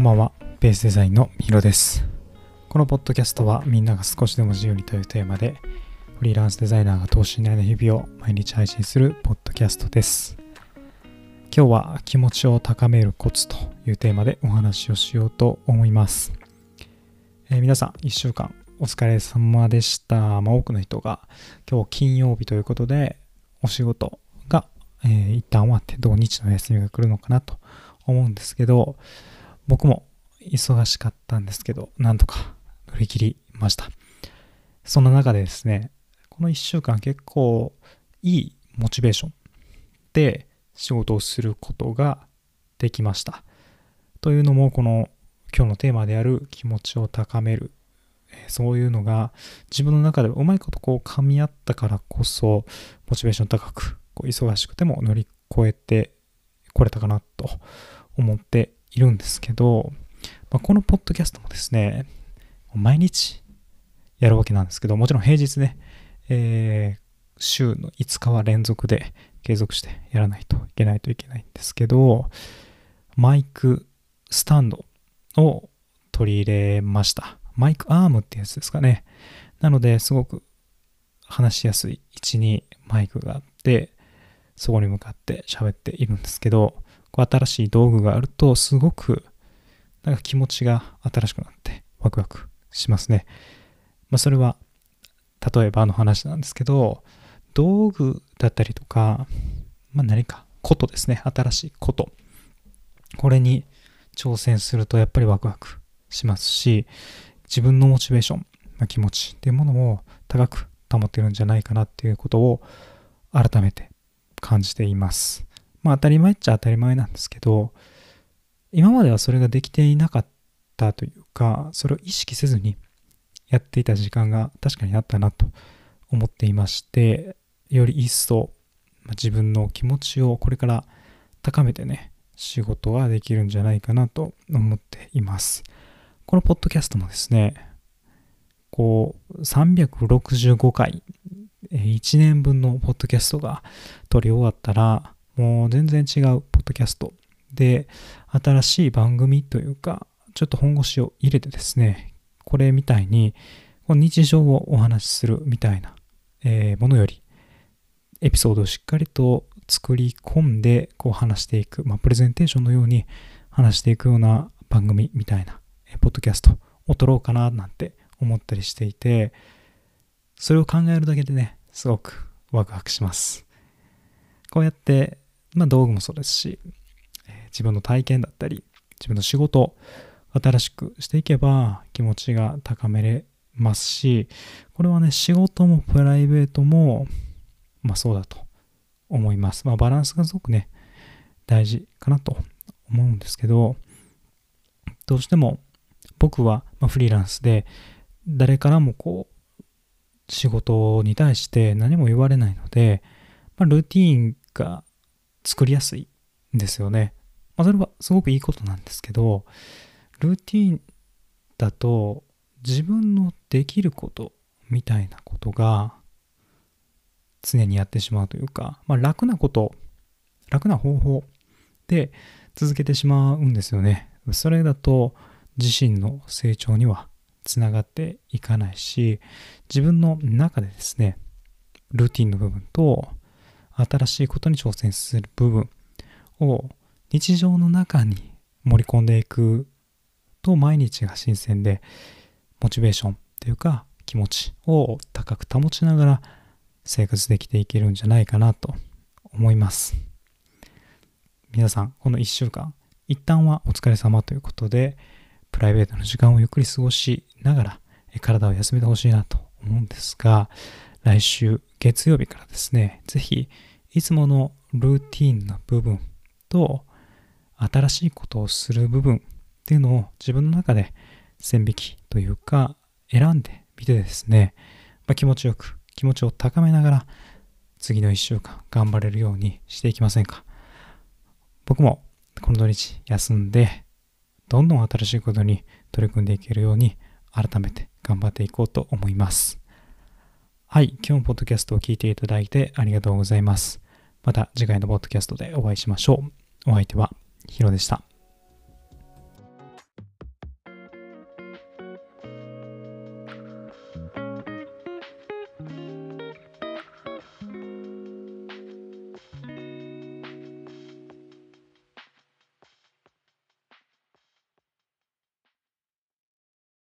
こんばんは、ベースデザインのヒロです。このポッドキャストはみんなが少しでも自由にというテーマで、フリーランスデザイナーが等身大の日々を毎日配信するポッドキャストです。今日は気持ちを高めるコツというテーマでお話をしようと思います。えー皆さん、1週間お疲れ様でした。まあ、多くの人が今日金曜日ということで、お仕事が、えー一旦終わって土日の休みが来るのかなと思うんですけど、僕も忙しかったんですけど、なんとか乗り切りました。そんな中でですね、この1週間結構いいモチベーションで仕事をすることができました。というのも、この今日のテーマである気持ちを高める、そういうのが自分の中でうまいことこう噛み合ったからこそ、モチベーション高く、こう忙しくても乗り越えてこれたかなと思っているんですけど、まあ、このポッドキャストもですね、毎日やるわけなんですけど、もちろん平日ね、えー週の5日は連続で継続してやらないといけないといけないんですけど、マイクスタンドを取り入れました。マイクアームってやつですかね。なので、すごく話しやすい位置にマイクがあって、そこに向かって喋っているんですけど、こう新しい道具があると、すごくなんか気持ちが新しくなってワクワクしますね。まあ、それは例えばの話なんですけど、道具だったりとか、まあ、何かことですね。新しいこと。これに挑戦するとやっぱりワクワクしますし、自分のモチベーション、まあ気持ちっていうものを高く保ってるんじゃないかなっていうことを改めて感じています。まあ当たり前っちゃ当たり前なんですけど、今まではそれができていなかったというか、それを意識せずにやっていた時間が確かにあったなと思っていまして、より一層、ま自分の気持ちをこれから高めてね、仕事ができるんじゃないかなと思っています。このポッドキャストもですね、こう、365回、1年分のポッドキャストが撮り終わったら、もう全然違うポッドキャストで、新しい番組というか、ちょっと本腰を入れてですね、これみたいに、この日常をお話しするみたいな、えものより、エピソードをしっかりと作り込んで、こう話していく、まあ、プレゼンテーションのように話していくような番組みたいな、えーポッドキャストを撮ろうかななんて思ったりしていて、それを考えるだけでね、すごくワクワクします。こうやって、まあ道具もそうですし、え自分の体験だったり、自分の仕事を新しくしていけば気持ちが高めれますし、これはね、仕事もプライベートも、まあそうだと思います。まあバランスがすごくね、大事かなと思うんですけど、どうしても僕はフリーランスで誰からもこう仕事に対して何も言われないので、まあ、ルーティーンが作りやすいんですよね。まあ、それはすごくいいことなんですけど、ルーティンだと自分のできることみたいなことが常にやってしまうというか、まあ、楽なこと、楽な方法で続けてしまうんですよね。それだと自身の成長にはつながっていかないし、自分の中でですね、ルーティンの部分と新しいことに挑戦する部分を日常の中に盛り込んでいくと毎日が新鮮でモチベーションっていうか気持ちを高く保ちながら生活できていけるんじゃないかなと思います。皆さん、この1週間、一旦はお疲れ様ということで、プライベートの時間をゆっくり過ごしながら、体を休めてほしいなと思うんですが、来週月曜日からですね、ぜひ、いつものルーティーンの部分と、新しいことをする部分っていうのを自分の中で線引きというか、選んでみてですね、まあ、気持ちよく、気持ちを高めながら、次の1週間頑張れるようにしていきませんか。僕もこの土日休んで、どんどん新しいことに取り組んでいけるように改めて頑張っていこうと思います。はい、今日もポッドキャストを聞いていただいてありがとうございます。また次回のポッドキャストでお会いしましょう。お相手はヒロでした。